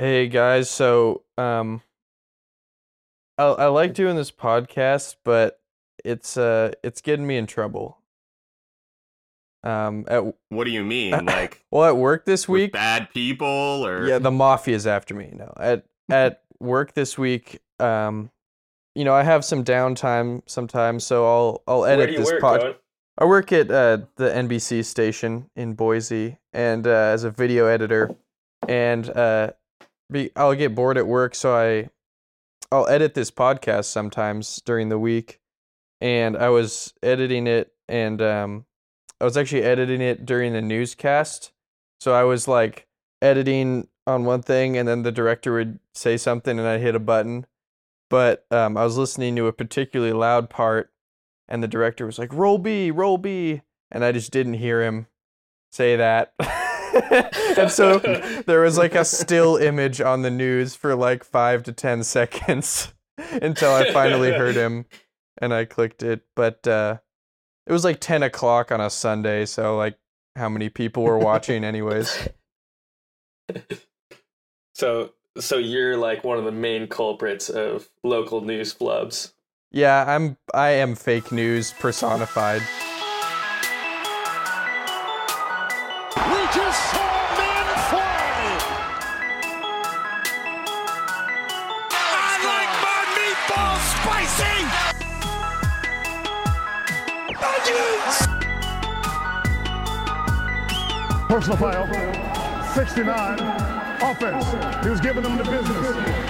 Hey guys, so um I I like doing this podcast, but it's uh it's getting me in trouble. Um at What do you mean? Like well at work this with week, bad people or yeah, the mafia's after me. No. At at work this week, um you know, I have some downtime sometimes, so I'll I'll edit Where do you this work, pod. Cowan? I work at uh, the NBC station in Boise, and uh, as a video editor, and uh, be, I'll get bored at work, so I I'll edit this podcast sometimes during the week, and I was editing it, and um, I was actually editing it during the newscast, so I was like editing on one thing, and then the director would say something, and I'd hit a button, but um, I was listening to a particularly loud part and the director was like, "Roll B, roll B," and I just didn't hear him say that. and so there was like a still image on the news for like five to ten seconds until I finally heard him, and I clicked it. But uh, it was like ten o'clock on a Sunday, so like how many people were watching, anyways? So, so you're like one of the main culprits of local news flubs. Yeah, I'm. I am fake news personified. Spicy. Onions. Personal foul, 69, offense. He was giving them the business.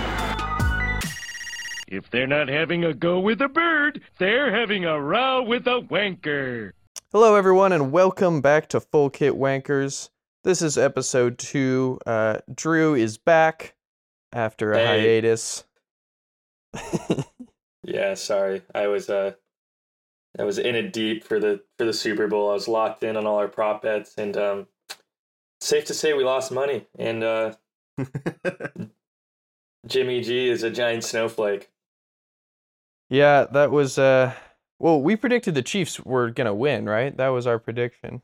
If they're not having a go with a bird, they're having a row with a wanker. Hello, everyone, and welcome back to Full Kit Wankers. This is episode two. Uh, Drew is back after a Hey. hiatus. Yeah, sorry, I was uh, I was in it deep for the for the Super Bowl. I was locked in on all our prop bets, and um, safe to say we lost money. And uh, Jimmy G is a giant snowflake. yeah, that was. Uh, well, we predicted the Chiefs were gonna win, right? That was our prediction.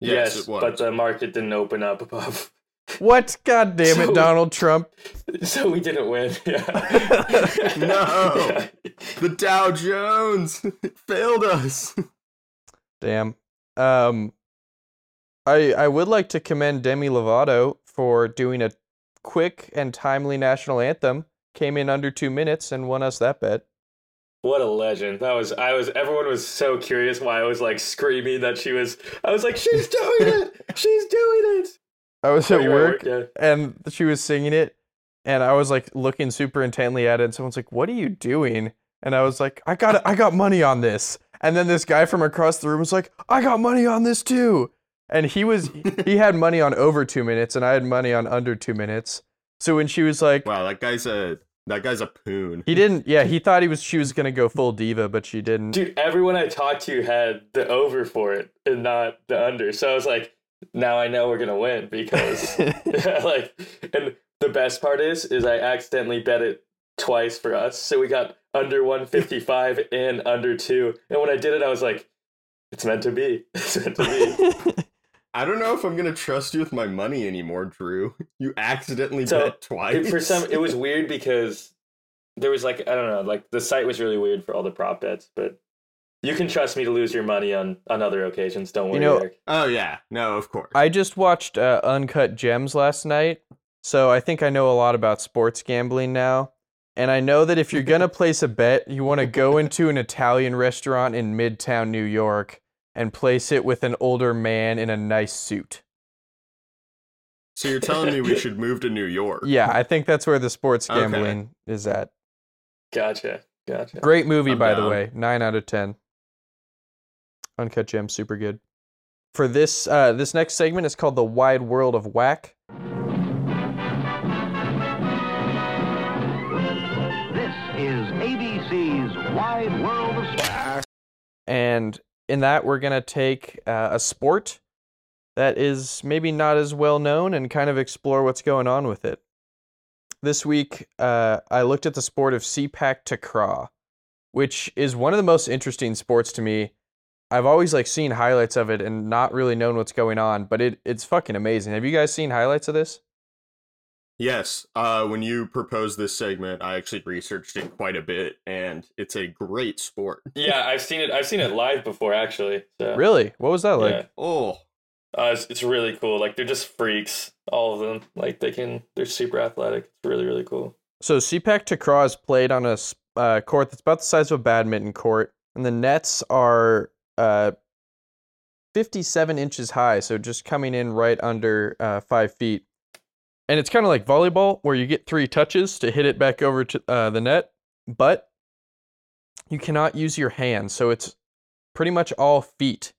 Yes, yes, but the market didn't open up above, What? God damn it, So- Donald Trump! so we didn't win. Yeah. No. the Dow Jones failed us. Damn. Um, I I would like to commend Demi Lovato for doing a quick and timely national anthem. Came in under two minutes and won us that bet. What a legend. That was I was everyone was so curious why I was like screaming that she was I was like, She's doing it! She's doing it. I was at you're work yeah. and she was singing it and I was like looking super intently at it and someone's like, "What are you doing?" And I was like, "I got I got money on this." And then this guy from across the room was like, "I got money on this too." And he was he had money on over 2 minutes and I had money on under 2 minutes. So when she was like Wow, that guy's a that guy's a poon. he didn't yeah, he thought he was she was going to go full diva, but she didn't. Dude, everyone I talked to had the over for it and not the under. So I was like, now I know we're gonna win because like and the best part is is I accidentally bet it twice for us. So we got under 155 and under 2. And when I did it I was like it's meant to be. It's meant to be. I don't know if I'm gonna trust you with my money anymore, Drew. You accidentally So, bet twice. It- for some it was weird because there was like I don't know, like the site was really weird for all the prop bets, but you can trust me to lose your money on on other occasions. Don't worry, know, Eric. Oh yeah, no, of course. I just watched uh, Uncut Gems last night, so I think I know a lot about sports gambling now. And I know that if you're gonna place a bet, you want to go into an Italian restaurant in Midtown New York and place it with an older man in a nice suit. so you're telling me we should move to New York? Yeah, I think that's where the sports Okay. gambling is at. Gotcha, gotcha. Great movie, I'm by the way. Nine out of ten. Uncut Gems, super good. For this, uh, this next segment is called "The Wide World of Whack." This is ABC's Wide World of Sports. and in that we're going to take uh, a sport that is maybe not as well known and kind of explore what's going on with it this week uh, i looked at the sport of Sepak Takraw which is one of the most interesting sports to me i've always like seen highlights of it and not really known what's going on but it, it's fucking amazing have you guys seen highlights of this Yes. Uh, when you proposed this segment, I actually researched it quite a bit, and it's a great sport. Yeah, I've seen it. I've seen it live before, actually. So, Really? What was that like? yeah. Oh, Uh, it's, it's really cool. Like they're just freaks, all of them. Like they can, they're super athletic. It's really, really cool. So Sepak Takraw is played on a uh, court that's about the size of a badminton court, and the nets are uh, 57 inches high, so just coming in right under uh, five feet. And it's kind of like volleyball, where you get three touches to hit it back over to uh, the net, but you cannot use your hands, so it's pretty much all feet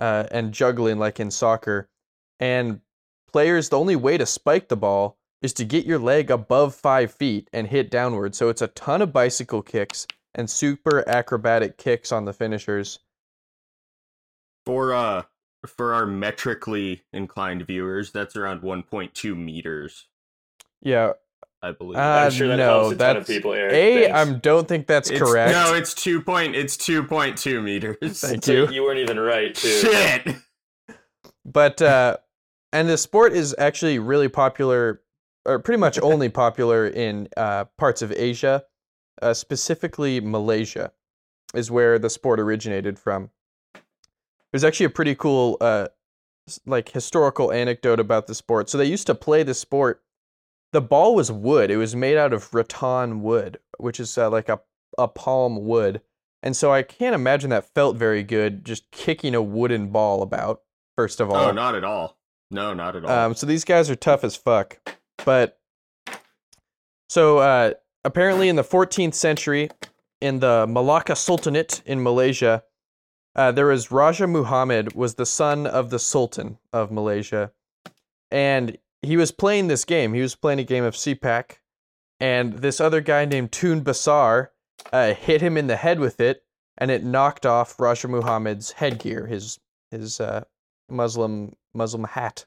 uh, and juggling like in soccer. And players, the only way to spike the ball is to get your leg above five feet and hit downward. So it's a ton of bicycle kicks and super acrobatic kicks on the finishers. For uh, for our metrically inclined viewers, that's around 1.2 meters, Yeah, I believe. uh, I'm sure that no, helps a ton that's of people. Eric. a. Thanks. I don't think that's It's- correct. No, it's two point. It's 2.2 meters. Thank So you. you weren't even right, too. Shit. but uh, and the sport is actually really popular, or pretty much only popular in uh, parts of Asia, uh, specifically Malaysia, is where the sport originated from. There's actually a pretty cool, uh, like historical anecdote about the sport. So they used to play the sport. The ball was wood. It was made out of rattan wood, which is uh, like a a palm wood. And so I can't imagine that felt very good just kicking a wooden ball about. First of all, Oh, not at all. No, not at all. um, so these guys are tough as fuck. But so uh, apparently in the 14th century, in the Malacca Sultanate in Malaysia, uh, there was Raja Muhammad was the son of the Sultan of Malaysia, and he was playing this game. He was playing a game of Sepak, and this other guy named Tun Basar uh, hit him in the head with it, and it knocked off Raja Muhammad's headgear, his his uh, Muslim Muslim hat.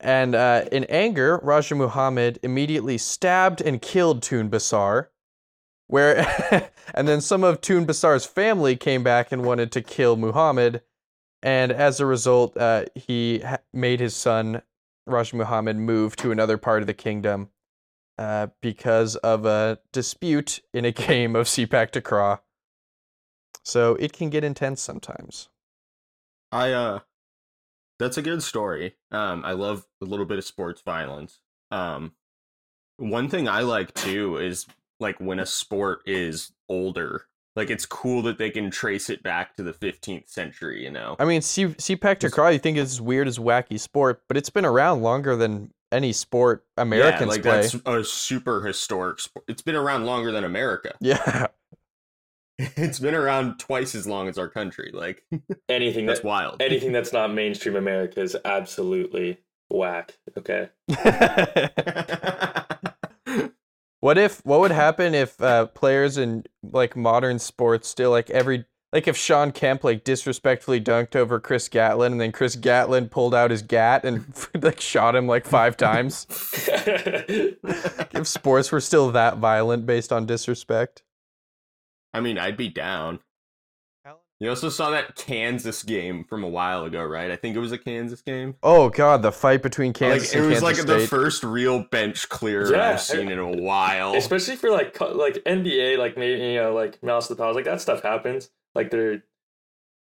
And uh, in anger, Raja Muhammad immediately stabbed and killed Tun Basar. Where, and then some of Tun Basar's family came back and wanted to kill Muhammad, and as a result, uh, he ha- made his son Raja Muhammad move to another part of the kingdom uh, because of a dispute in a game of Sepak Takraw. So it can get intense sometimes. I uh that's a good story. Um I love a little bit of sports violence. Um one thing I like too is like when a sport is older. Like it's cool that they can trace it back to the 15th century, you know. I mean, C- Sepak Takraw, you think it's weird as wacky sport, but it's been around longer than any sport Americans yeah, like play. that's a super historic sport. It's been around longer than America. Yeah. It's been around twice as long as our country. Like Anything that's that, wild. anything that's not mainstream America is absolutely whack. Okay. What if? What would happen if uh, players in like modern sports still like every like if Sean Kemp like disrespectfully dunked over Chris Gatling and then Chris Gatling pulled out his gat and like shot him like five times? if sports were still that violent based on disrespect. I mean, I'd be down. You also saw that Kansas game from a while ago, right? I think it was a Kansas game. Oh god, the fight between Kansas like it was Kansas like the first real bench clear Yeah, I've seen in a while. Especially for like like NBA, like maybe you know like Malice at the Palace, like that stuff happens. Like they're,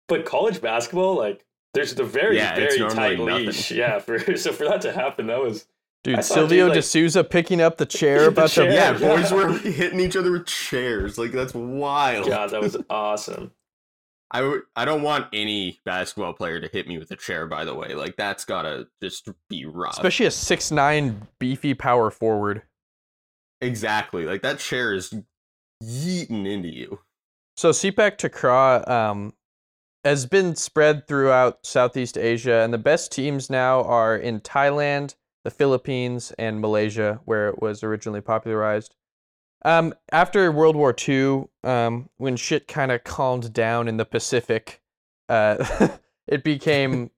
but college basketball, like there's the very Yeah, very tight nothing. leash. Yeah, for so for that to happen, that was Dude, thought, Silvio dude, like- De Sousa picking up the chair The about chair. to yeah, Yeah. boys were hitting each other with chairs. Like that's wild. God, that was awesome. I would. I don't want any basketball player to hit me with a chair. By the way, like that's gotta just be rough. especially a six nine beefy power forward. exactly. Like that chair is yeeting into you. So Sepak Takraw um, has been spread throughout Southeast Asia, and the best teams now are in Thailand, the Philippines, and Malaysia, where it was originally popularized. Um, after World War II, um, when shit kind of calmed down in the Pacific, uh, it became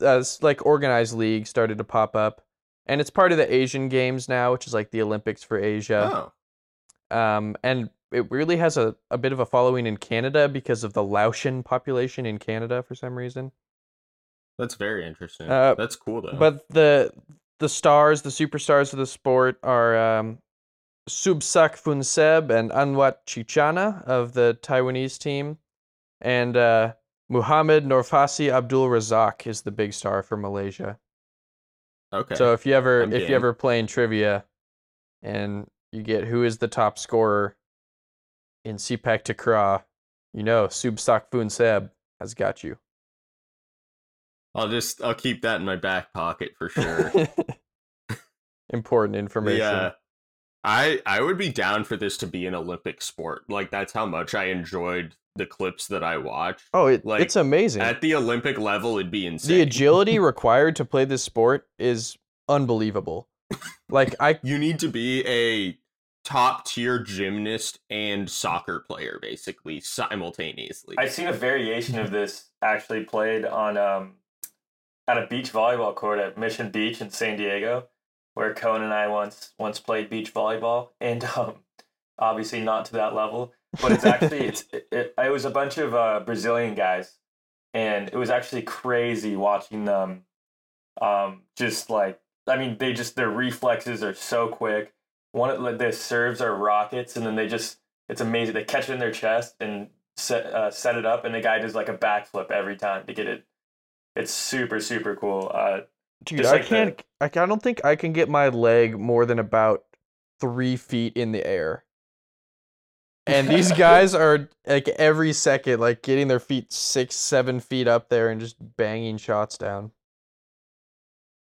uh, like organized league started to pop up, and it's part of the Asian Games now, which is like the Olympics for Asia Oh, um, and it really has a, a bit of a following in Canada because of the Laotian population in Canada for some reason. that's very interesting. Uh, that's cool though. But the the stars, the superstars of the sport are um, Subsak Funseb and Anwat Chichana of the Taiwanese team, and uh, Muhammad Norfasi Abdul Razak is the big star for Malaysia. Okay. So if you ever I'm if you ever play in trivia, and you get who is the top scorer in Sepak Takraw, you know Subsak Funseb has got you. I'll just I'll keep that in my back pocket for sure. Important information. Yeah. I I would be down for this to be an Olympic sport. Like that's how much I enjoyed the clips that I watched. Oh, it, Like, it's amazing. At the Olympic level, it'd be insane. the agility required to play this sport is unbelievable. Like I you need to be a top tier gymnast and soccer player basically simultaneously. I've seen a variation of this actually played on um, at a beach volleyball court at Mission Beach in San Diego, where Cowan and I once once played beach volleyball, and um, obviously not to that level, but it's actually it's it, it, it was a bunch of uh, Brazilian guys, and it was actually crazy watching them, um, just like I mean they just their reflexes are so quick. One of the serves are rockets, and then they just it's amazing. They catch it in their chest and set uh, set it up, and the guy does like a backflip every time to get it. It's super super cool. Uh, dude, Just I like can't I, I don't think I can get my leg more than about three feet in the air. And these guys are like every second, like getting their feet six, seven feet up there and just banging shots down.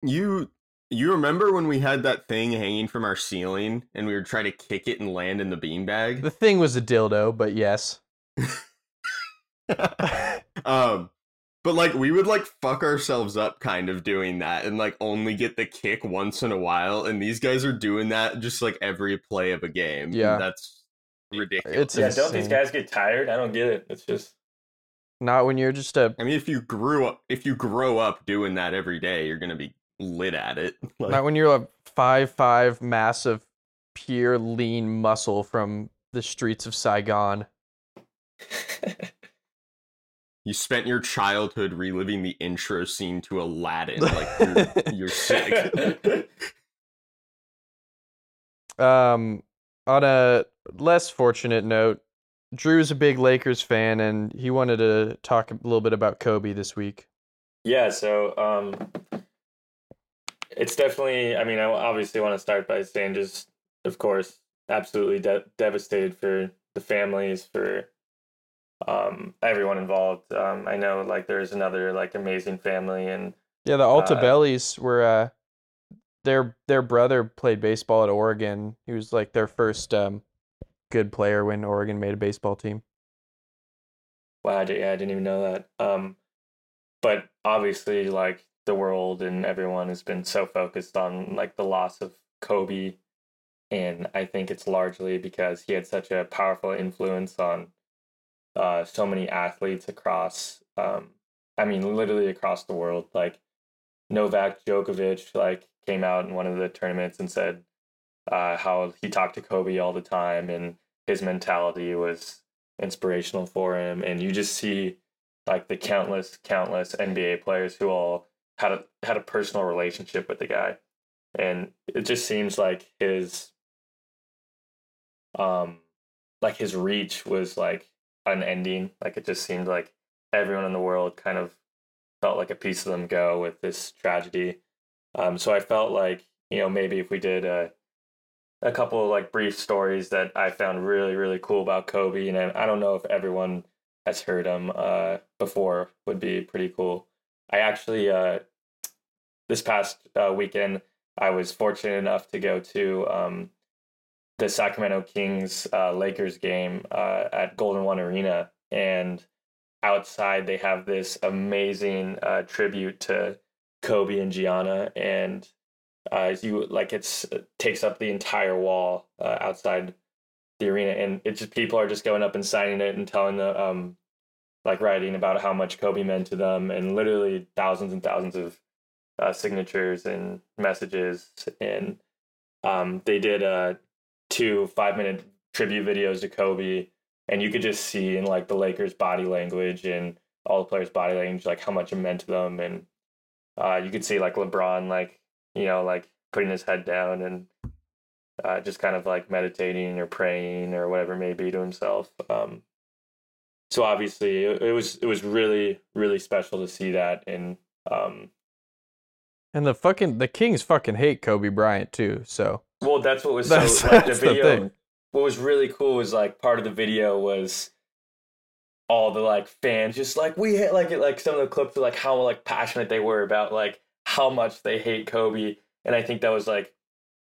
you you remember when we had that thing hanging from our ceiling and we were trying to kick it and land in the beanbag? The thing was a dildo, but yes. um but like we would like fuck ourselves up kind of doing that and like only get the kick once in a while and these guys are doing that just like every play of a game Yeah. that's ridiculous It's yeah, don't these guys get tired? I don't get it. It's just Not when you're just a i mean if you grew up if you grow up doing that every day you're gonna be lit at it like, not when you're a five five massive pure lean muscle from the streets of Saigon. you spent your childhood reliving the intro scene to aladdin like you're, you're sick Um, on a less fortunate note, Drew's a big Lakers fan, and he wanted to talk a little bit about Kobe this week. Yeah, so um, it's definitely. I mean, I obviously want to start by saying, just of course, absolutely de- devastated for the families, for um, everyone involved. Um, I know, like, there's another like amazing family, and Yeah, the Alta Uh, were uh, their their brother played baseball at Oregon. He was like their first um, good player when Oregon made a baseball team. wow, I, di- yeah, I didn't even know that. Um, but obviously, like the world and everyone has been so focused on like the loss of Kobe, and I think it's largely because he had such a powerful influence on uh, so many athletes across. Um, I mean, literally across the world. Like Novak Djokovic, like came out in one of the tournaments and said uh, how he talked to Kobe all the time, and his mentality was inspirational for him. And you just see like the countless, countless NBA players who all had a had a personal relationship with the guy, and it just seems like his um like his reach was like unending. Like it just seemed like everyone in the world kind of felt like a piece of them go with this tragedy. Um, so I felt like you know maybe if we did a a couple of like brief stories that I found really really cool about Kobe, and I, I don't know if everyone has heard him uh, before, would be pretty cool. I actually uh, this past uh, weekend I was fortunate enough to go to um, the Sacramento Kings uh, Lakers game uh, at Golden One Arena, and outside they have this amazing uh, tribute to Kobe and Gianna, and uh, you like it's it takes up the entire wall uh, outside the arena, and it's just people are just going up and signing it and telling the um like writing about how much Kobe meant to them, and literally thousands and thousands of uh, signatures and messages, and um they did uh two five minute tribute videos to Kobe, and you could just see in like the Lakers body language and all the players' body language like how much it meant to them, and uh, you could see like LeBron like you know, like putting his head down and uh, just kind of like meditating or praying or whatever it may be to himself. Um, so obviously, it, it was it was really really special to see that, and um, And the fucking the Kings fucking hate Kobe Bryant too. So well, that's what was That's- so like the that's the video. thing. what was really cool was like part of the video was all the like fans just like we hate like it like some of the clips of like how like passionate they were about like how much they hate Kobe and I think that was like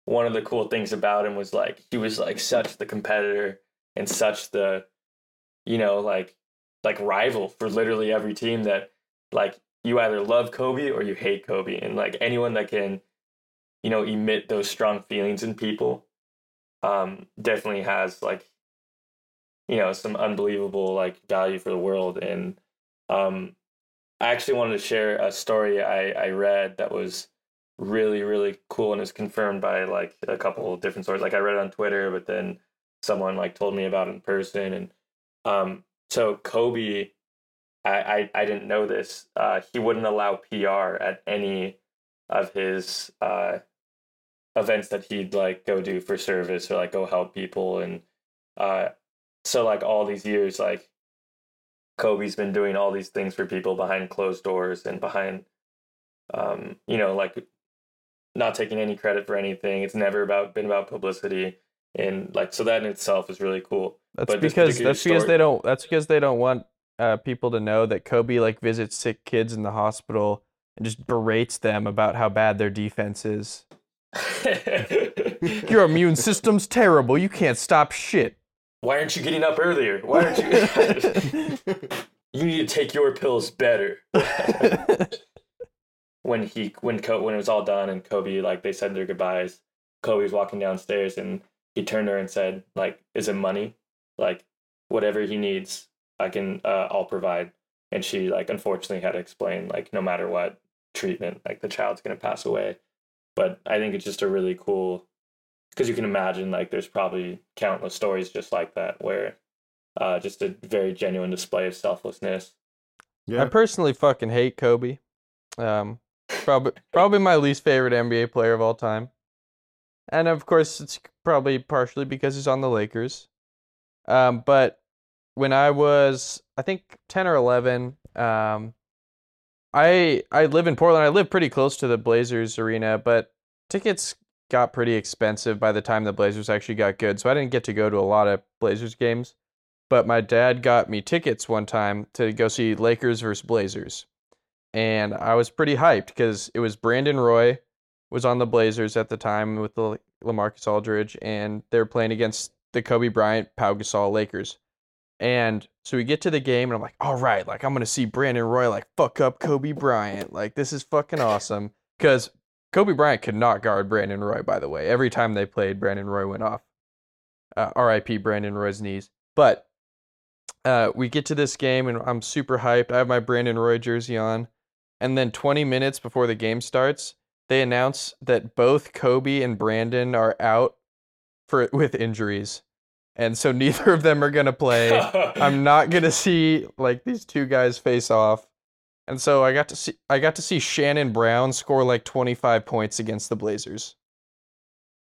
one of the cool things about him was like he was like such the competitor and such the you know like like rival for literally every team that like you either love Kobe or you hate Kobe and like anyone that can you know emit those strong feelings in people um definitely has like you know some unbelievable like value for the world. And um I actually wanted to share a story I I read that was really really cool and is confirmed by like a couple of different sources like I read it on Twitter but then someone like told me about it in person. And um so Kobe I I, I didn't know this uh he wouldn't allow PR at any of his uh events that he'd like go do for service or like go help people. And uh so like all these years like Kobe's been doing all these things for people behind closed doors and behind um you know like not taking any credit for anything. It's never about been about publicity. And like so that in itself is really cool. That's But because that's because they don't that's because they don't want uh, people to know that Kobe like visits sick kids in the hospital and just berates them about how bad their defense is. Your immune system's terrible. You can't stop shit. why aren't you getting up earlier why aren't you you need to take your pills better when he when Co- when it was all done and Kobe like they said their goodbyes, Kobe was walking downstairs and he turned to her and said like, "Is it money? Like whatever he needs, I can uh, I'll provide." And she like unfortunately had to explain like no matter what treatment, like the child's gonna pass away. But I think it's just a really cool because you can imagine like there's probably countless stories just like that where uh, just a very genuine display of selflessness. Yeah. I personally fucking hate Kobe. Um, probably probably my least favorite NBA player of all time, and of course it's probably partially because he's on the Lakers. Um, but when I was, I think ten or eleven, um, I I live in Portland. I live pretty close to the Blazers arena, but tickets got pretty expensive by the time the Blazers actually got good, so I didn't get to go to a lot of Blazers games. But my dad got me tickets one time to go see Lakers versus Blazers, and I was pretty hyped because it was Brandon Roy was on the Blazers at the time with the LaMarcus Aldridge, and they were playing against the Kobe Bryant Pau Gasol Lakers. And so we get to the game, and I'm like, all right, like I'm gonna see Brandon Roy like fuck up Kobe Bryant, like this is fucking awesome. Because Kobe Bryant could not guard Brandon Roy, by the way. Every time they played, Brandon Roy went off. Uh, R.I.P. Brandon Roy's knees. But uh, we get to this game, and I'm super hyped. I have my Brandon Roy jersey on, and then 20 minutes before the game starts, they announce that both Kobe and Brandon are out for with injuries, and so neither of them are gonna play. I'm not gonna see like these two guys face off. And so I got to see I got to see Shannon Brown score like 25 points against the Blazers.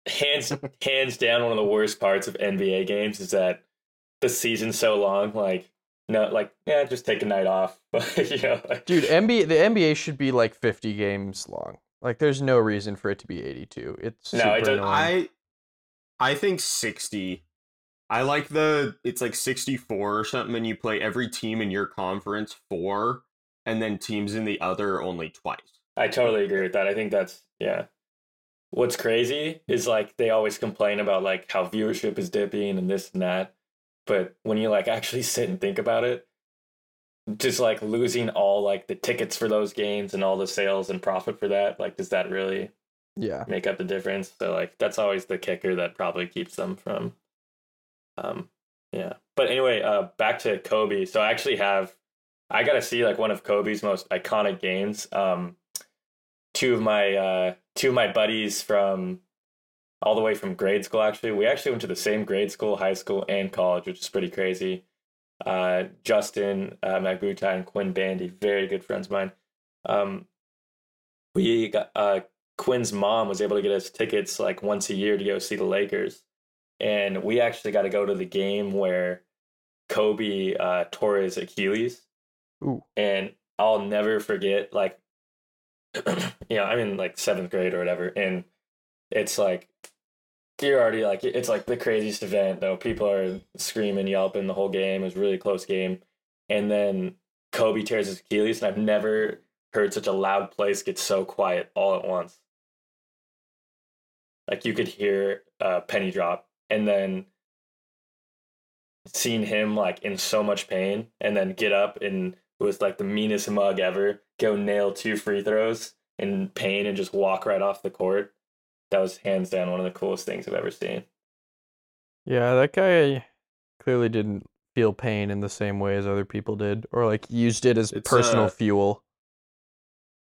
hands hands down one of the worst parts of NBA games is that the season's so long. Like no, like yeah, just take a night off. you know, like, Dude, NBA the NBA should be like 50 games long. Like there's no reason for it to be 82. It's No, super it doesn't- annoying. I I think 60. I like the it's like 64 or something and you play every team in your conference four and then teams in the other only twice. I totally agree with that. I think that's yeah. What's crazy is like they always complain about like how viewership is dipping and this and that, but when you like actually sit and think about it, just like losing all like the tickets for those games and all the sales and profit for that, like does that really yeah. make up the difference. So like that's always the kicker that probably keeps them from um yeah. But anyway, uh back to Kobe. So I actually have I got to see like one of Kobe's most iconic games. Um two of my uh two of my buddies from all the way from grade school actually. We actually went to the same grade school, high school and college, which is pretty crazy. Uh Justin uh Magbuta and Quinn Bandy, very good friends of mine. Um we got uh Quinn's mom was able to get us tickets like once a year to go see the Lakers, and we actually got to go to the game where Kobe uh, tore his Achilles, Ooh. and I'll never forget like, you know, I'm in like seventh grade or whatever, and it's like you're already like it's like the craziest event though. People are screaming, yelping the whole game. It was a really close game, and then Kobe tears his Achilles, and I've never heard such a loud place get so quiet all at once. Like you could hear a penny drop, and then seeing him like in so much pain, and then get up and with like the meanest mug ever, go nail two free throws in pain and just walk right off the court. That was hands down one of the coolest things I've ever seen. Yeah, that guy clearly didn't feel pain in the same way as other people did, or like used it as It's, personal uh, fuel.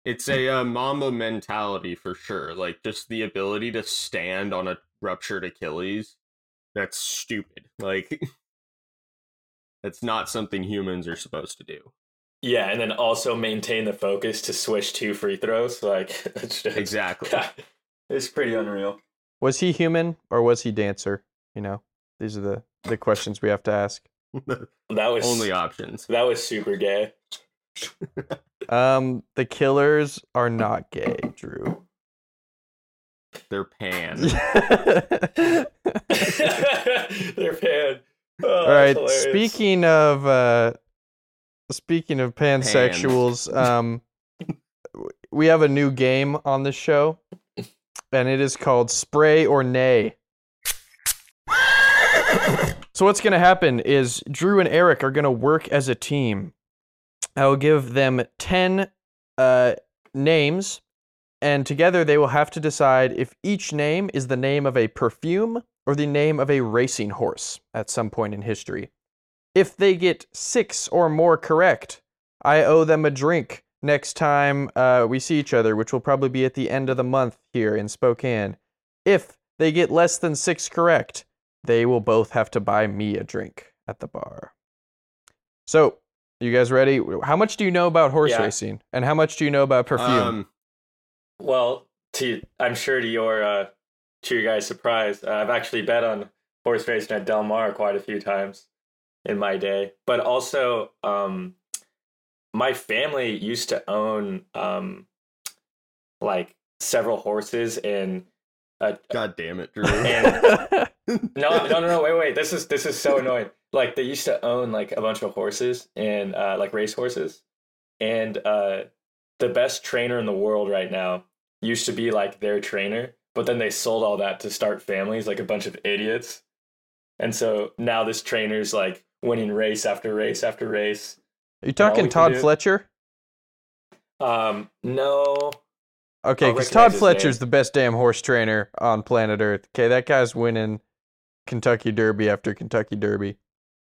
It's a uh, Mamba mentality for sure. Like just the ability to stand on a ruptured Achilles. That's stupid. Like that's not something humans are supposed to do. Yeah, and then also maintain the focus to swish two free throws. Like that's just, Exactly. it's pretty unreal. Was he human or was he dancer? You know, these are the the questions we have to ask. That was Only options. that was super gay. Um, the killers are not gay, Drew. They're pan. They're pan. Oh, All that's right. hilarious. Speaking of uh, speaking of pansexuals, um, we have a new game on the show, and it is called Spray or Neigh. So what's gonna happen is Drew and Eric are gonna work as a team. I will give them ten uh, names, and together they will have to decide if each name is the name of a perfume or the name of a racing horse at some point in history. If they get six or more correct, I owe them a drink next time uh, we see each other, which will probably be at the end of the month here in Spokane. If they get less than six correct, they will both have to buy me a drink at the bar. So, you guys ready? How much do you know about horse Yeah. racing? And how much do you know about perfume? Um, Well, to I'm sure to your uh, to your guys' surprise, uh, I've actually bet on horse racing at Del Mar quite a few times in my day. But also, um, my family used to own um, like several horses and uh, God damn it, Drew. and no, no, no, no, wait, wait. This is this is so annoying. Like they used to own like a bunch of horses and uh, like race horses, and uh, the best trainer in the world right now used to be like their trainer, but then they sold all that to start families, like a bunch of idiots. And so now this trainer's like winning race after race after race. Are you talking Todd Pletcher? Um, no, Okay, because Todd Pletcher's name. the best damn horse trainer on planet Earth. Okay, that guy's winning Kentucky Derby after Kentucky Derby.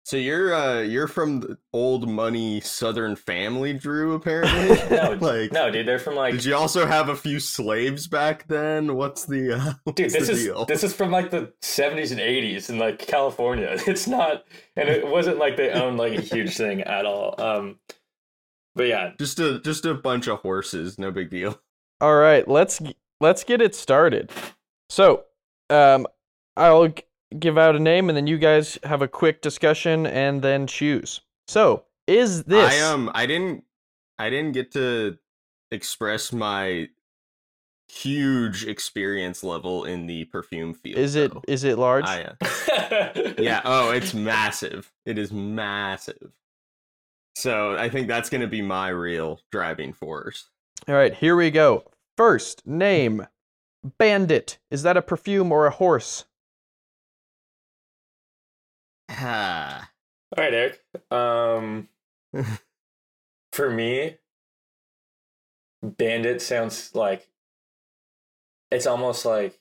So you're uh you're from the old money Southern family, Drew. Apparently, no, like no, dude. They're from like Did you also have a few slaves back then? What's the uh, what's Dude, this the is deal? this is from like the seventies and eighties in like California. It's not, and it wasn't like they owned like a huge thing at all. Um, but yeah, just a just a bunch of horses, no big deal. All right, let's let's get it started. So, um, I'll g- give out a name, and then you guys have a quick discussion, and then choose. So, is this I um I didn't I didn't get to express my huge experience level in the perfume field. is it though. is it large? I, uh, yeah. Oh, it's massive. It is massive. So I think that's gonna be my real driving force. All right, here we go. First name, Bandit. Is that a perfume or a horse? All right, Eric. Um, for me, Bandit sounds like it's almost like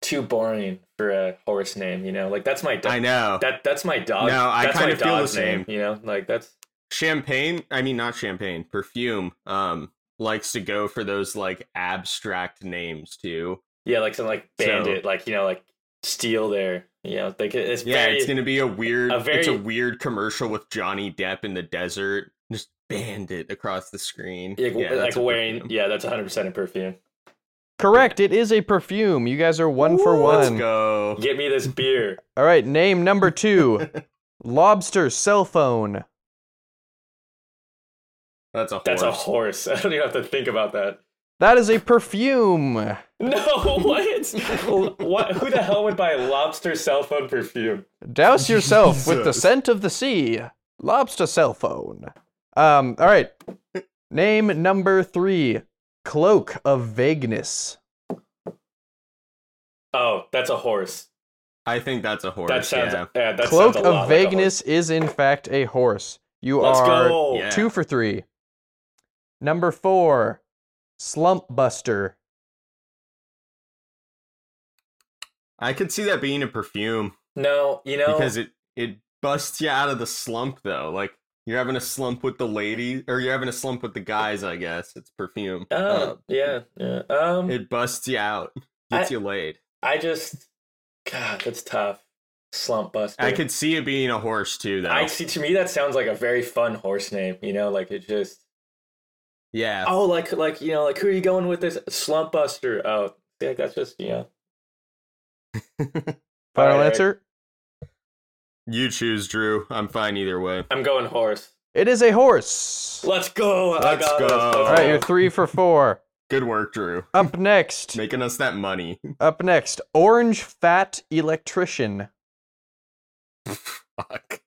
too boring for a horse name. You know, like that's my dog. I know. That that's my dog. No, I that's kinda feel the dog's name. same. You know, like that's champagne i mean not champagne perfume um likes to go for those like abstract names too yeah, like some like So- bandit, like you know, like steal there. You know, like it's yeah very, it's gonna be a weird a it's a very- weird commercial with johnny depp in the desert just bandit across the screen like, yeah, like that's a wearing. perfume. Yeah, that's 100 percent a perfume. Correct. It is a perfume. You guys are one for one. Let's go. Get me this beer. All right. Name number two. Lobster cell phone. That's a horse. That's a horse. I don't even have to think about that. That is a perfume. No, what? what? Who the hell would buy lobster cell phone perfume? Douse yourself with the scent of the sea. Lobster cell phone. Um. All right. Name number three. Cloak of vagueness. Oh, that's a horse. I think that's a horse. That sounds. yeah. Yeah, that Cloak sounds a lot of like a vagueness is in fact a horse. You. Let's are go. Yeah. two for three. Number four. Slump buster. I could see that being a perfume No, you know, because it it busts you out of the slump though. Like you're having a slump with the lady, or you're having a slump with the guys. I guess it's perfume. Oh, Uh, yeah, yeah. Um, it busts you out, gets I- you laid. I just, God, that's tough. Slump buster. I could see it being a horse too, though. I see. To me, that sounds like a very fun horse name. You know, like it just. yeah. Oh, like like you know, like who are you going with this slump buster? Oh, yeah, that's just you know. Final Alright, answer. You choose, Drew. I'm fine either way. I'm going horse. It is a horse. Let's go. I Let's got go. it. All right, you're three for four. Good work, Drew. Up next. Making us that money. Up next. Orange fat electrician. Fuck.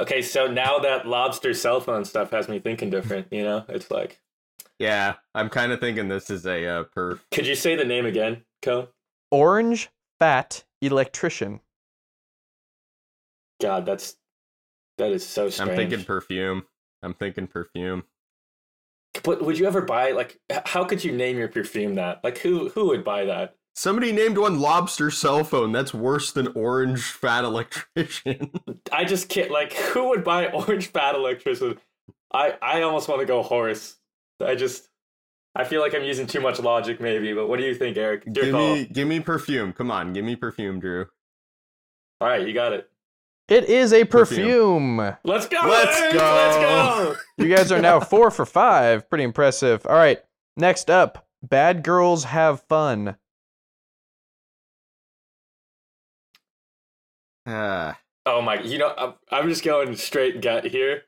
Okay, so now that lobster cell phone stuff has me thinking different. You know, it's like, Yeah, I'm kind of thinking this is a uh, perf. could you say the name again, Co? Orange fat electrician. God, that's that is so strange. I'm thinking perfume. I'm thinking perfume. But would you ever buy like? How could you name your perfume that? Like, who who would buy that? Somebody named one lobster cell phone. That's worse than orange fat electrician. I just can't. Like, who would buy orange fat electrician? I I almost want to go horse. I just. I feel like I'm using too much logic, maybe. But what do you think, Eric? Your give call. me, give me perfume. Come on, give me perfume, Drew. All right, you got it. It is a Perfume. perfume. Let's go. Let's go. Let's go. You guys are now four for five. Pretty impressive. All right. Next up, bad girls have fun. Ah, Oh my! You know, I'm, I'm just going straight gut here.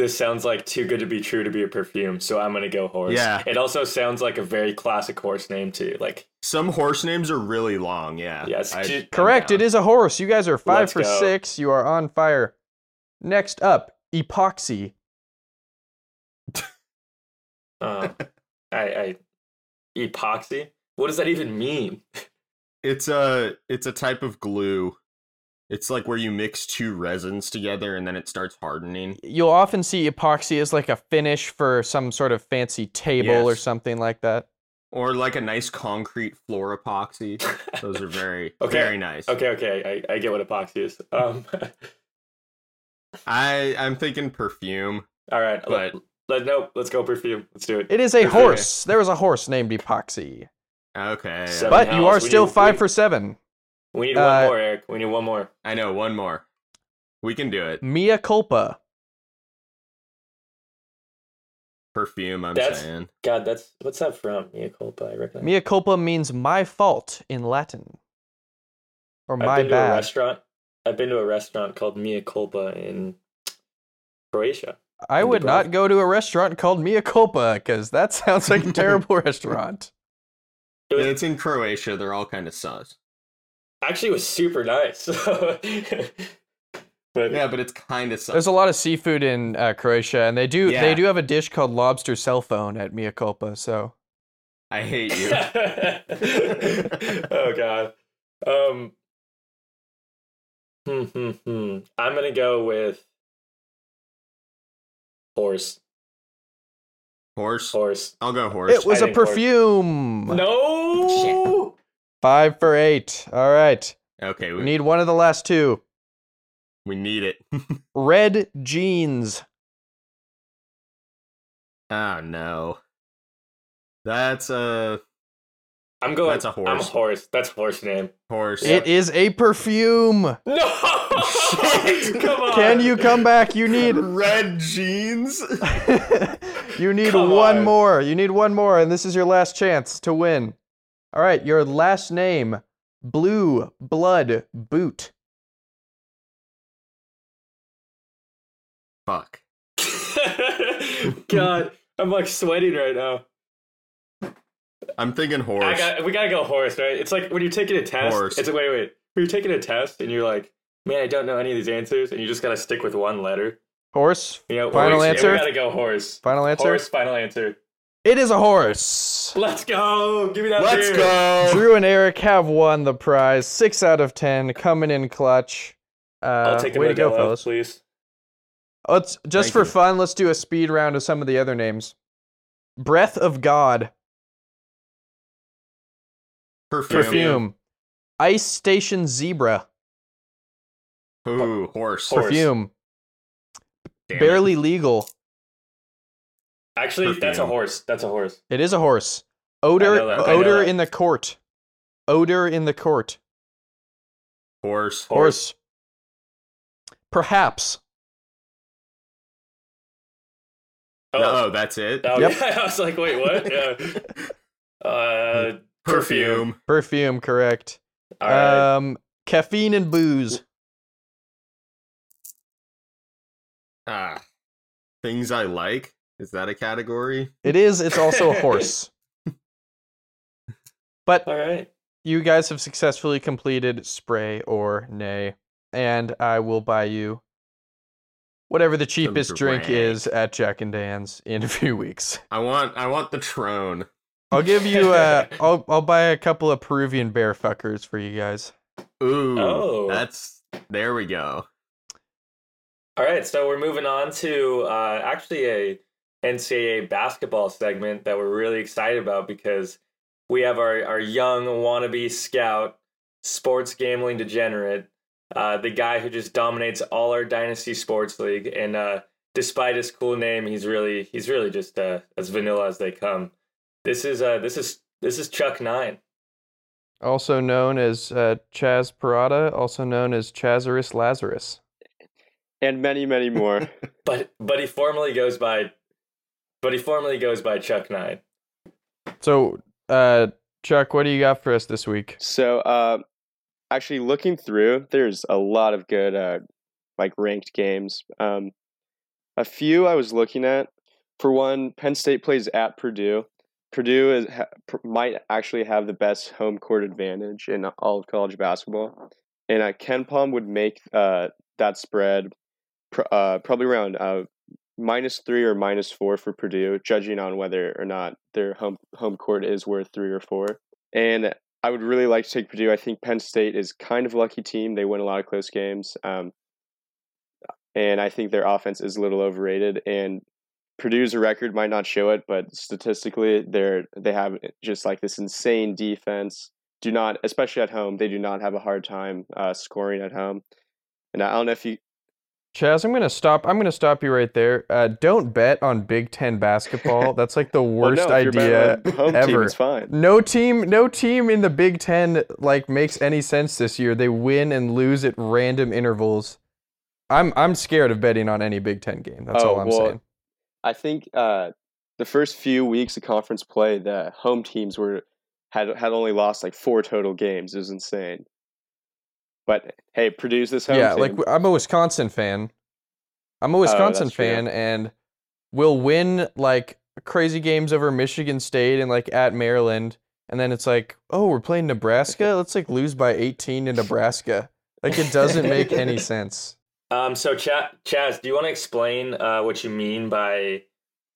This sounds like too good to be true to be a perfume, so I'm gonna go horse. Yeah. It also sounds like a very classic horse name too. Like, some horse names are really long. Yeah. Yes, I- ju- Correct. It is a horse. You guys are 5 Let's for go. six. You are on fire. Next up, epoxy. uh, I, I epoxy. What does that even mean? It's a it's a type of glue. It's like where you mix two resins together and then it starts hardening. You'll often see epoxy as like a finish for some sort of fancy table or something like that. Or like a nice concrete floor epoxy. Those are very Okay. very nice. Okay, okay, I, I get what epoxy is. Um, I I'm thinking perfume. all right, But- let, let no, let's go perfume. Let's do it. It is a Perfume. horse. There was a horse named epoxy. Okay. Seven But you are We still need- five we- for seven. We need one Uh, more, Eric. We need one more. I know one more. We can do it. Mea culpa. Perfume, I'm That's- saying. God, that's what's that from? Mea culpa. I recognize. Mea culpa means my fault in Latin. Or I've my been to a bad. restaurant. I've been to a restaurant called Mea Culpa in Croatia. I in would Dubrovnik. not go to a restaurant called Mea culpa because that sounds like a terrible restaurant. It was it's in Croatia. They're all kind of sus. Actually it was super nice. but Yeah, but it's kind of sus. There's a lot of seafood in uh, Croatia, and they do Yeah. they do have a dish called lobster cell phone at Mea culpa. So I hate you. oh god. Um. Hmm, hmm, hmm. I'm gonna go with horse. horse. Horse. I'll go horse. it was a think horse. perfume. No. Five for eight. All right, Okay, we we, need one of the last two. we need it. Red jeans. oh no. That's uh I'm going. That's a I'm horse. horse. That's horse name. Horse. It is a perfume. No, come on. Can you come back? You need Red jeans. you need Come one on. more. You need one more, and this is your last chance to win. All right, your last name, Blue Blood Boot. Fuck. God, I'm like sweating right now. I'm thinking I horse. got, we gotta go horse, right? It's like when you're taking a test. Horse. It's like wait, wait. When you're taking a test and you're like, man, I don't know any of these answers, and you just gotta stick with one letter. Horse. You know, Final horse, yeah, answer? we gotta go horse. Final answer. Horse. Final answer. It is a horse. Let's go. Give me that. Let's beer. go. Drew and Eric have won the prize. Six out of ten, coming in clutch. Uh, I'll take the way to go, Modelo, fellas. please. Let's just Thank for you. fun. Let's do a speed round of some of the other names. Breath of God. Perfume. Perfume. Ice Station Zebra. Ooh, horse. Horse. Perfume. Damn it. Barely legal. Actually, that's a horse. That's a horse. It is a horse. Odor. know that, I know Odor in the court. Odor in the court. Horse. Horse. Perhaps. Oh, Oh, that's it. oh Yep. yeah. I was like, wait, what? Yeah. Uh, Perfume. Perfume. Correct. All right. Um, caffeine and booze. Ah. Things I like. Is that a category? It is. It's also a horse. But All right. you guys have successfully completed spray or Neigh, and I will buy you whatever the cheapest drink drink. is at Jack and Dan's in a few weeks. I want. I want the Trone. I'll give you. Uh, I'll I'll buy a couple of Peruvian bear fuckers for you guys. Ooh. Oh. That's. There we go. All right, so we're moving on to uh, actually a NCAA basketball segment that we're really excited about because we have our, our young wannabe scout, sports gambling degenerate, uh, the guy who just dominates all our dynasty sports league, and uh, despite his cool name, he's really he's really just uh, as vanilla as they come. This is uh, this is this is Chuck Nine. Also known as uh, Chas Parada, also known as Chazarus Lazarus. and many, many more. but but he formally goes by, but he formally goes by Chuck Nine. So, uh, Chuck, what do you got for us this week? so, uh, actually, looking through, there's a lot of good, uh, like ranked games. Um, a few I was looking at. For one, Penn State plays at Purdue. Purdue is ha- might actually have the best home court advantage in all of college basketball, and uh, KenPom would make uh, that spread pr- uh, probably around uh, minus three or minus four for Purdue, judging on whether or not their home home court is worth three or four. And I would really like to take Purdue. I think Penn State is kind of a lucky team. They win a lot of close games, um, and I think their offense is a little overrated. And Purdue's record might not show it, but statistically, they're they have just like this insane defense. Do not, especially at home, they do not have a hard time uh, scoring at home. And I don't know if you Chas, I'm gonna stop. I'm gonna stop you right there. Uh, don't bet on Big Ten basketball. That's like the well, worst no, you're betting idea team, ever. fine. No team, no team in the Big Ten like makes any sense this year. They win and lose at random intervals. I'm I'm scared of betting on any Big Ten game. That's Oh, all I'm well, saying. I think uh, the first few weeks of conference play, the home teams were had had only lost like four total games. It was insane. But hey, Purdue's this home Yeah, team. like I'm a Wisconsin fan. I'm a Oh, Wisconsin true. fan, and we'll win like crazy games over Michigan State and like at Maryland, and then it's like, oh, we're playing Nebraska. Let's like lose by 18 to Nebraska. Like it doesn't make any sense. Um, so Chas, Chas, do you want to explain uh, what you mean by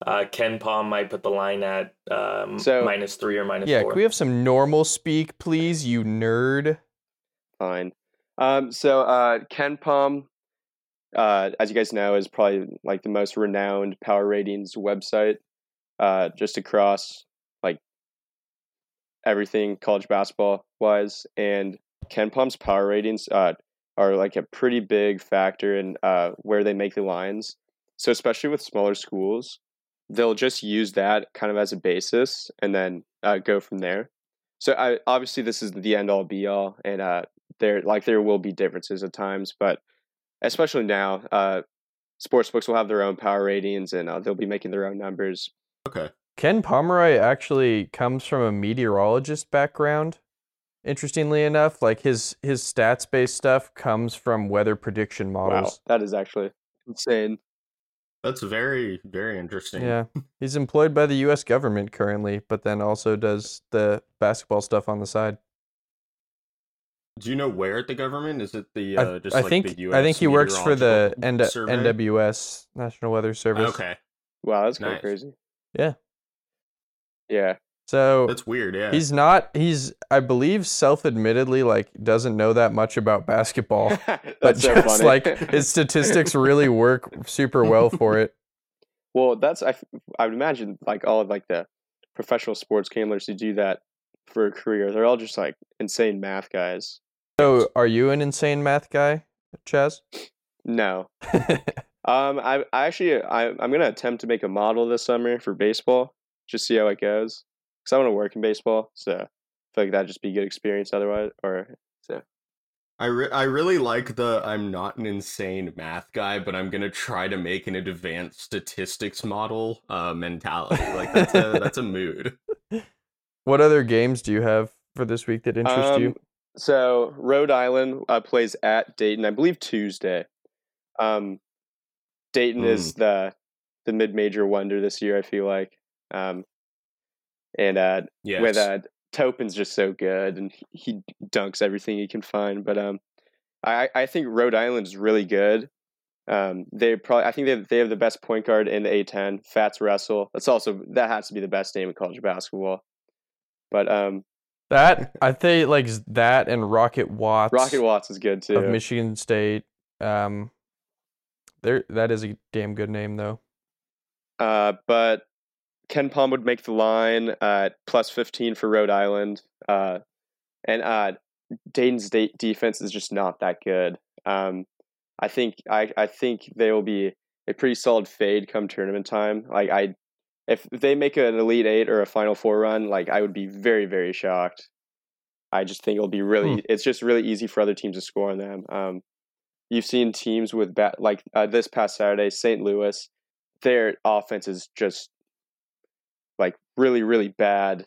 uh, KenPom might put the line at um, So- minus three or minus Yeah, four? can we have some normal speak, please, you nerd? fine. Um, so uh, KenPom, uh, as you guys know, is probably like the most renowned power ratings website, uh, just across like everything college basketball wise. And KenPom's power ratings uh, are like a pretty big factor in uh, where they make the lines. So especially with smaller schools, they'll just use that kind of as a basis and then uh, go from there. So I obviously this is the end all be all, and uh, there like there will be differences at times, but especially now, uh, sports books will have their own power ratings, and uh, they'll be making their own numbers. Okay. Ken Pomeroy actually comes from a meteorologist background. Interestingly enough, like his his stats based stuff comes from weather prediction models. Wow, models. that is actually insane. That's very, very interesting. Yeah. He's employed by the US government currently, but then also does the basketball stuff on the side. Do you know where at the government? Is it the I, uh, just I like think the US I think he works for the N- NWS National Weather Service. Okay, Wow, that's kind Nice. of crazy. Yeah. Yeah. So that's weird. Yeah, he's not he's I believe self-admittedly like doesn't know that much about basketball. that's but so just funny. like his statistics really work super well for it. well, that's I I would imagine like all of like the professional sports gamblers who do that for a career. They're all just like insane math guys. So, are you an insane math guy, Chas? No. Um, I, I actually, I, I'm gonna attempt to make a model this summer for baseball, just see how it goes. Cause I want to work in baseball, so I feel like that'd just be a good experience. Otherwise, or so. I re- I really like the I'm not an insane math guy, but I'm gonna try to make an advanced statistics model uh mentality. Like that's a that's a mood. what other games do you have for this week that interest you? So Rhode Island uh, plays at Dayton, I believe Tuesday. Um, Dayton is the the mid major wonder this year. I feel like, um, and uh, Yes. with uh, Toppin's just so good, and he- dunks everything he can find. But um, I I think Rhode Island is really good. Um, they probably I think they they have the best point guard in the A10, Fats Russell. That's also that has to be the best name in college basketball. But um, That I think like that and Rocket Watts. Rocket Watts is good too. of Michigan State. Um, there that is a damn good name though. Uh, but KenPom would make the line at plus 15 for Rhode Island. Uh, and uh, Dayton's de- defense is just not that good. Um, I think I, I think they will be a pretty solid fade come tournament time. Like I, if they make an Elite Eight or a Final Four run, like I would be very very shocked. I just think it'll be really. Hmm. It's just really easy for other teams to score on them. Um, you've seen teams with bat like uh, this past Saturday, St. Louis their offense is just like really really bad.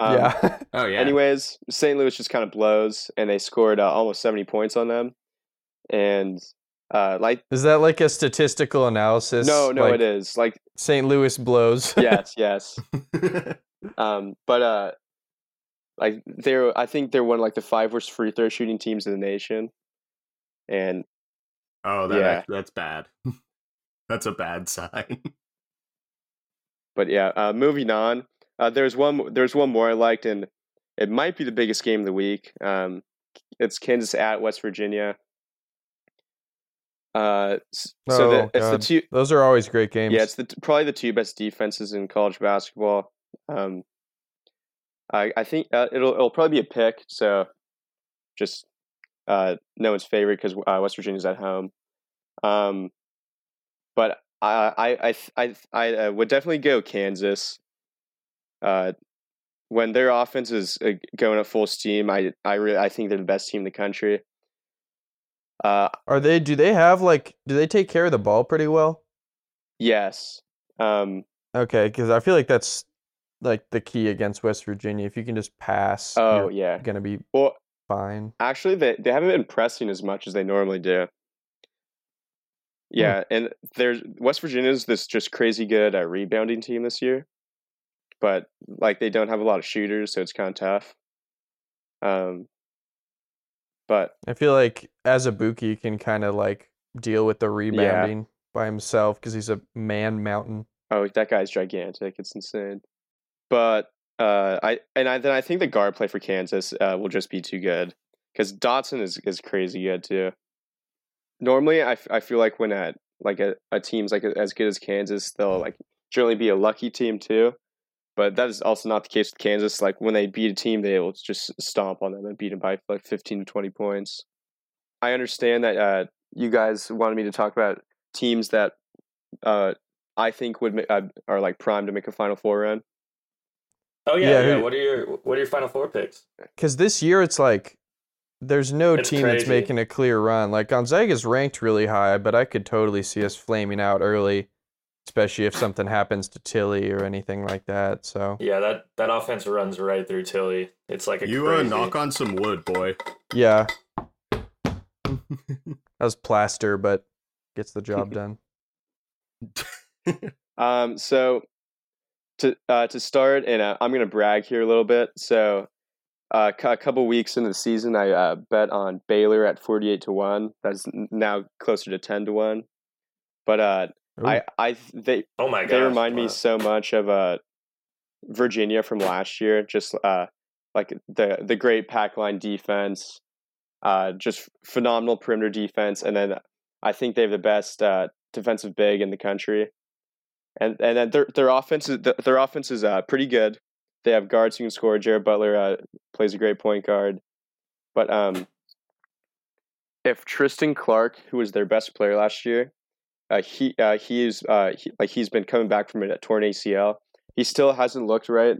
Um, yeah. Oh yeah. Anyways, St. Louis just kind of blows, and they scored uh, almost seventy points on them. And uh, like, is that like a statistical analysis? no, no, like it is like St. Louis blows. yes, yes. Um, but uh, like they're, I think they're one of like the five worst free throw shooting teams in the nation. And oh, that Yeah. that's bad. that's a bad sign. but yeah, uh, moving on. Uh, there's one. There's one more I liked, and it might be the biggest game of the week. Um, it's Kansas at West Virginia. Uh, so Oh, the, it's the two. Those are always great games. Yeah, it's the probably the two best defenses in college basketball. Um, I I think uh, it'll it'll probably be a pick. So, just uh, no one's favorite because uh, West Virginia's at home. Um, but I I I I I uh, would definitely go Kansas. Uh, when their offense is uh, going at full steam, I I really I think they're the best team in the country. Uh, Are they? Do they have like? Do they take care of the ball pretty well? yes. Um, Okay, because I feel like that's like the key against West Virginia. If you can just pass, oh you're yeah. gonna be Well, fine. Actually, they they haven't been pressing as much as they normally do. Yeah, and there's West Virginia's this just crazy good uh, rebounding team this year, but like they don't have a lot of shooters, so it's kind of tough. Um, but I feel like Azubuike can kind of like deal with the rebounding by himself because he's a man mountain. oh, that guy's gigantic; it's insane. But uh, I and I then I think the guard play for Kansas uh, will just be too good because Dotson is is crazy good too. Normally, I, f- I feel like when at like a, a team's like as good as Kansas, they'll like generally be a lucky team too. But that is also not the case with Kansas. Like when they beat a team, they will just stomp on them and beat them by like fifteen to twenty points. I understand that uh, you guys wanted me to talk about teams that uh, I think would ma- uh, are like primed to make a Final Four run. Oh yeah, Yeah, yeah. who- What are your What are your final four picks? Because this year it's like there's no It's team that's making a clear run. Like Gonzaga's ranked really high, but I could totally see us flaming out early, especially if something happens to Tillie or anything like that. So Yeah, that that offense runs right through Tillie. It's like a You uh, crazy. knock on some wood, boy. yeah, that was plaster, but gets the job done. Um, so to uh, to start, and uh, I'm gonna brag here a little bit. So uh, cou- a couple weeks into the season, I uh, bet on Baylor at 48 to one. That's now closer to 10 to one. But uh, Ooh. I I they Oh my god, they remind me so much of uh Virginia from last year. Just uh like the the great pack line defense, uh just phenomenal perimeter defense, and then I think they have the best uh, defensive big in the country. And and then their their offense is their offense is uh pretty good. They have guards who can score. Jared Butler uh, plays a great point guard, but um, if Tristan Clark, who was their best player last year, uh, he uh, he is uh, he, like he's been coming back from a torn ACL. He still hasn't looked right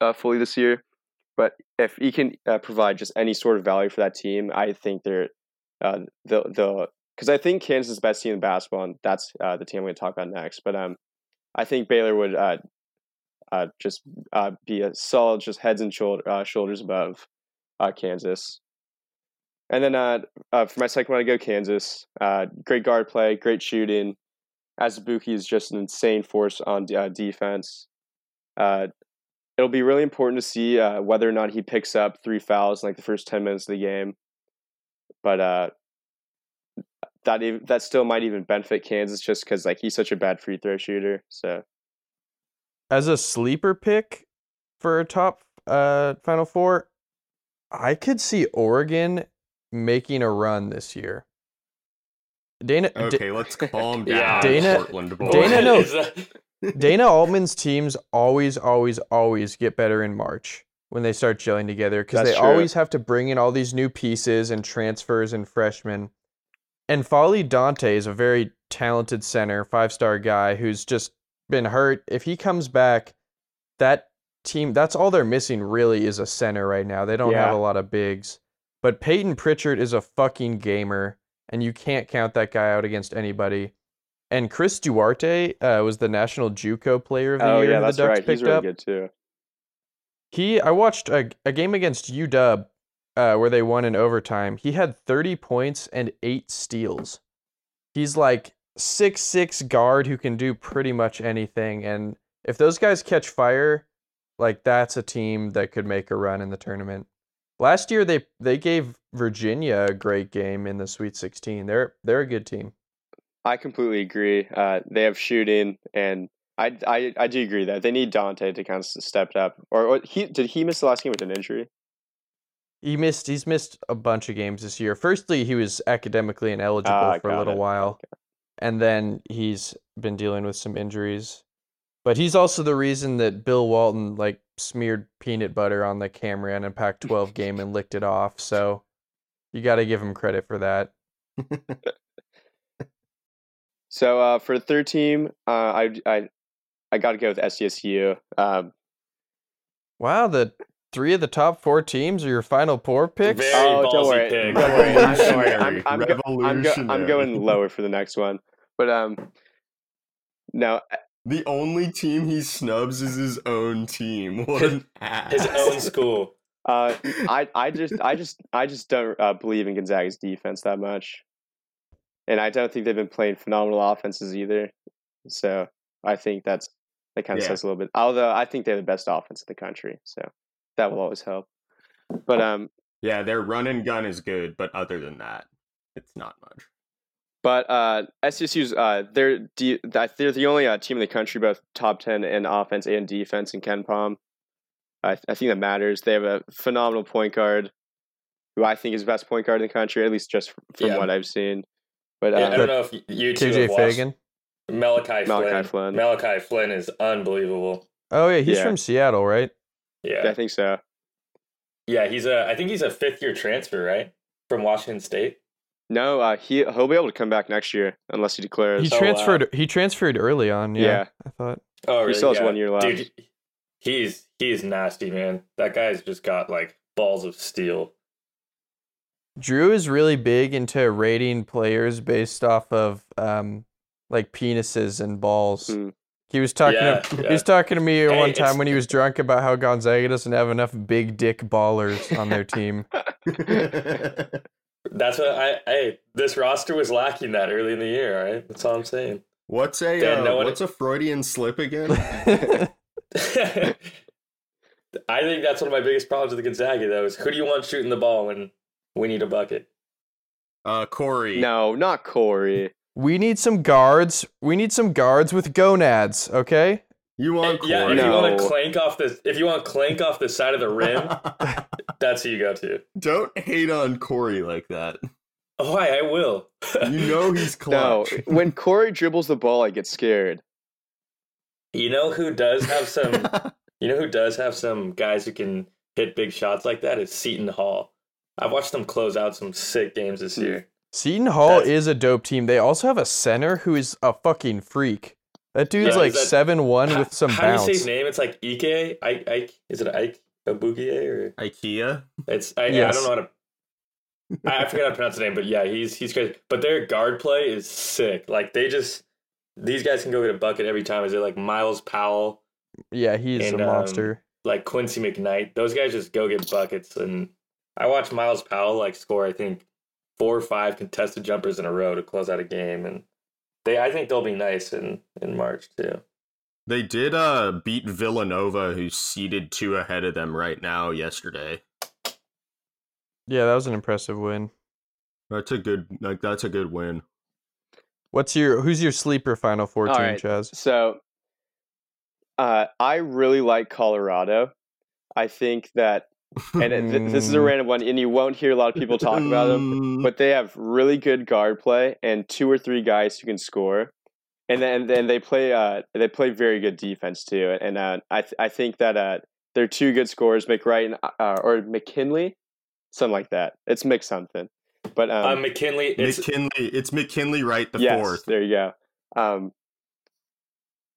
uh, fully this year, but if he can uh, provide just any sort of value for that team, I think they're uh, the the because I think Kansas is the best team in basketball, and that's the team I'm going to talk about next. But um, I think Baylor would just be a solid, just heads and shoulder, shoulders above Kansas. And then uh, uh, for my second one, I go Kansas. Uh, great guard play, great shooting. Azubuike is just an insane force on uh, defense. Uh, it'll be really important to see uh, whether or not he picks up three fouls in like the first ten minutes of the game. But that that still might even benefit Kansas just because like he's such a bad free throw shooter. So As a sleeper pick for a top Final Four, I could see Oregon making a run this year. Dana Da- Okay, let's calm down, Yeah. Dana- Portland boy. Dana, no. Dana Altman's teams always, always, always get better in March when they start gelling together because they true. always have to bring in all these new pieces and transfers and freshmen. And N'Faly Dante is a very talented center, five star guy who's just been hurt. If he comes back, that team, that's all they're missing really is a center right now. They don't have a lot of bigs. But Payton Pritchard is a fucking gamer, and you can't count that guy out against anybody. And Chris Duarte uh, was the National JUCO Player of the oh Year yeah, that's the Ducks right. picked He's really up. good too. He, I watched a, a game against UW uh, where they won in overtime. He had 30 points and eight steals. He's like six six guard who can do pretty much anything. And if those guys catch fire, like that's a team that could make a run in the tournament. Last year they they gave Virginia a great game in the Sweet 16. They're they're a good team. I completely agree. Uh, they have shooting, and I, I I do agree that they need Dante to kind of step it up. Or, or he did he miss the last game with an injury? He missed he's missed a bunch of games this year. Firstly, he was academically ineligible Ah, for a little it. while. And then he's been dealing with some injuries. But he's also the reason that Bill Walton like smeared peanut butter on the Cameron and Pac 12 game and licked it off. So you got to give him credit for that. So uh, for the third team, uh, I I I got to go with SDSU. Um, Wow, the three of the top four teams are your final four picks. Very oh, don't worry, pick. don't worry. I'm, don't worry. I'm, I'm, go- I'm, go- I'm going lower for the next one. But um, no, The only team he snubs is his own team. What an ass. His own school. uh, I I just I just I just don't uh, believe in Gonzaga's defense that much, and I don't think they've been playing phenomenal offenses either. So I think that's that kind of Yeah. says a little bit. Although I think they're the best offense in the country, so that will always help. But um, Yeah, their run and gun is good, but other than that, it's not much. But uh, SDSU's uh, they're de- they're the only uh, team in the country both top ten in offense and defense in KenPom. I, I think that matters. They have a phenomenal point guard, who I think is the best point guard in the country, at least just from Yeah. what I've seen. But Yeah, I uh, don't know if you two KJ have Feagin. Malachi, Malachi Flynn. Flynn. Malachi Flynn is unbelievable. Oh yeah, he's Yeah. from Seattle, right? Yeah, I think so. yeah. He's a. I think he's a fifth year transfer, right, from Washington State. No, uh, he he'll be able to come back next year unless he declares. He So, uh, transferred. he transferred early on. Yeah, Yeah. I thought. Oh, really? he still has Yeah. one year left. Dude, he's he's nasty, man. That guy's just got like balls of steel. Drew is really big into rating players based off of um like penises and balls. Hmm. He was talking Yeah, to, yeah. he was talking to me Hey, one time when he was drunk about how Gonzaga doesn't have enough big dick ballers on their team. That's what I. Hey, this roster was lacking that early in the year. All right, that's all I'm saying. what's a Dan, uh, no one- what's a Freudian slip again? I think that's one of my biggest problems with the Gonzaga, though, is who do you want shooting the ball when we need a bucket? Uh, Corey. No, not Corey. we need some guards. We need some guards with gonads, okay? You want Corey? Yeah, if you want to clank off the if you want to clank off the side of the rim, that's who you go to. Don't hate on Corey like that. Oh, I, I will. You know he's No, when Corey dribbles the ball, I get scared. you know who does have some. you know who does have some guys who can hit big shots like that is Seton Hall. I've watched them close out some sick games this hmm. year. Seton Hall That's- is a dope team. They also have a center who is a fucking freak. That dude's Yeah, like that- seven one with some how do you say his bounce. name? It's like Ike. Ike. Ike is it Ike Abugie or IKEA. it's I, I don't know how to. I I forget how to pronounce the name, but yeah, he's he's great. But their guard play is sick. Like they just these guys can go get a bucket every time. Is it like Myles Powell, Yeah, he's And, a um, monster. like Quincy McKnight? Those guys just go get buckets. And I watched Myles Powell like score. I think four or five contested jumpers in a row to close out a game, and they I think they'll be nice in in March too. They did uh beat Villanova, who's seated two ahead of them right now. Yesterday. Yeah, that was an impressive win. That's a good like that's a good win. What's your who's your sleeper Final Four All team, right. Chas? So, uh, I really like Colorado. I think that, and it, th- this is a Mm. random one, and you won't hear a lot of people talk about them, but they have really good guard play and two or three guys who can score, and then then they play uh they play very good defense too, and uh, I th- I think that uh they're two good scorers, McWright and uh, or McKinley, something like that. It's Mick something, but um, Uh, McKinley, it's McKinley. It's McKinley right the yes, fourth. there you go. Um,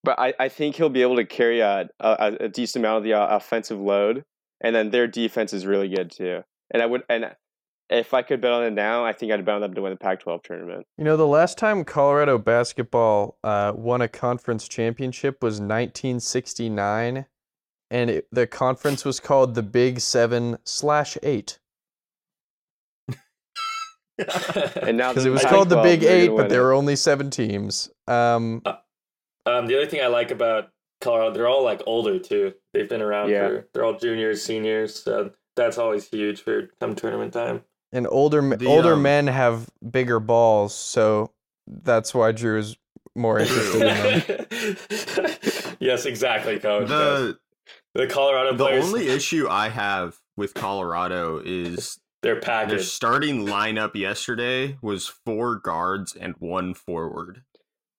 but I, I think he'll be able to carry a, a, a decent amount of the uh, offensive load, and then their defense is really good too. And I would, and if I could bet on it now, I think I'd bet on them to win the Pac-12 tournament. You know, the last time Colorado basketball uh, won a conference championship was 1969, and it, the conference was called the Big Seven slash Eight And now because it was Pac-12, called the Big Eight, but there it. were only seven teams. Um, Um, the other thing I like about Colorado, they're all like older too. They've been around Yeah. for. They're all juniors, seniors. So that's always huge for come tournament time. and older m- The, older um, men have bigger balls, so that's why Drew is more interested in them. yes, exactly, coach. The, The Colorado the players, only issue I have with Colorado is their their starting lineup yesterday was four guards and one forward.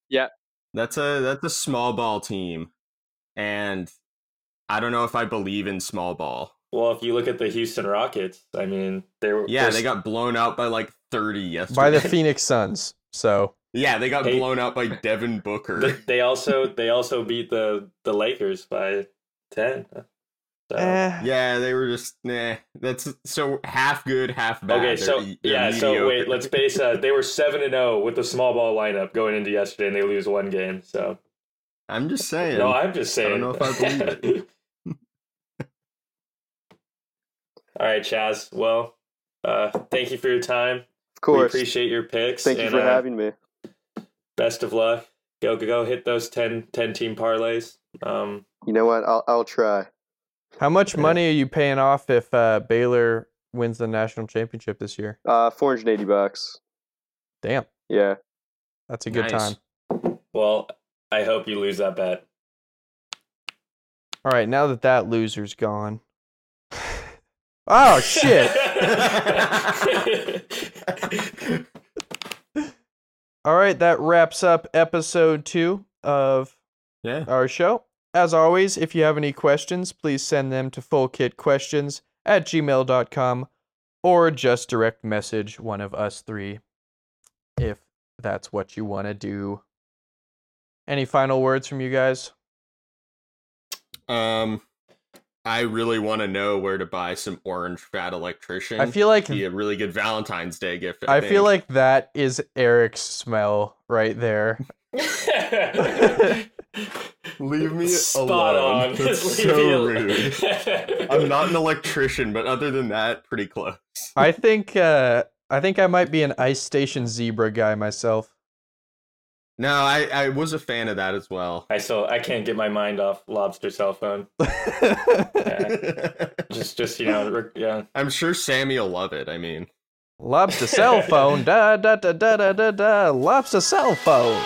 Yeah. That's a that's a small ball team. And I don't know if I believe in small ball. Well, if you look at the Houston Rockets, I mean, they were Yeah, they're got blown out by like 30 yesterday. by the Phoenix Suns. So Yeah, they got Hey. blown out by Devin Booker. They also they also beat the the Lakers by ten. So. eh, yeah, they were just nah. That's so half good, half bad. Okay, They're so e- they're yeah, so wait, let's base. Uh, they were seven and zero with the small ball lineup going into yesterday, and they lose one game. So I'm just saying. no, I'm just saying. I don't know if I believe it. All right, Chas. Well, uh, thank you for your time. Of We course. appreciate your picks. Thank you for uh, having me. Best of luck. Go go go! Hit those 10, 10 team parlays. Um, You know what? I'll I'll try. how much Yeah. money are you paying off if uh, Baylor wins the national championship this year? Uh, four hundred eighty bucks. Damn, Yeah. that's a good Nice. time. well, I hope you lose that bet. All right, now that that loser's gone. oh shit! All right, that wraps up episode two of yeah. our show. As always, if you have any questions, please send them to fullkitquestions at gmail.com or just direct message one of us three if that's what you want to do. Any final words from you guys? Um, I really want to know where to buy some orange fat electrician. I feel like be a really good Valentine's Day gift. I I, feel like that is Eric's smell right there. leave me Spot alone. on. That's so rude. I'm not an electrician, but other than that, pretty close. I think uh I think I might be an ice station zebra guy myself. No, I, I was a fan of that as well. I still I can't get my mind off lobster cell phone. Just just you know yeah. I'm sure Sammy will love it. I mean, Lobster cell phone. Da da da da da da da. Lobster cell phone.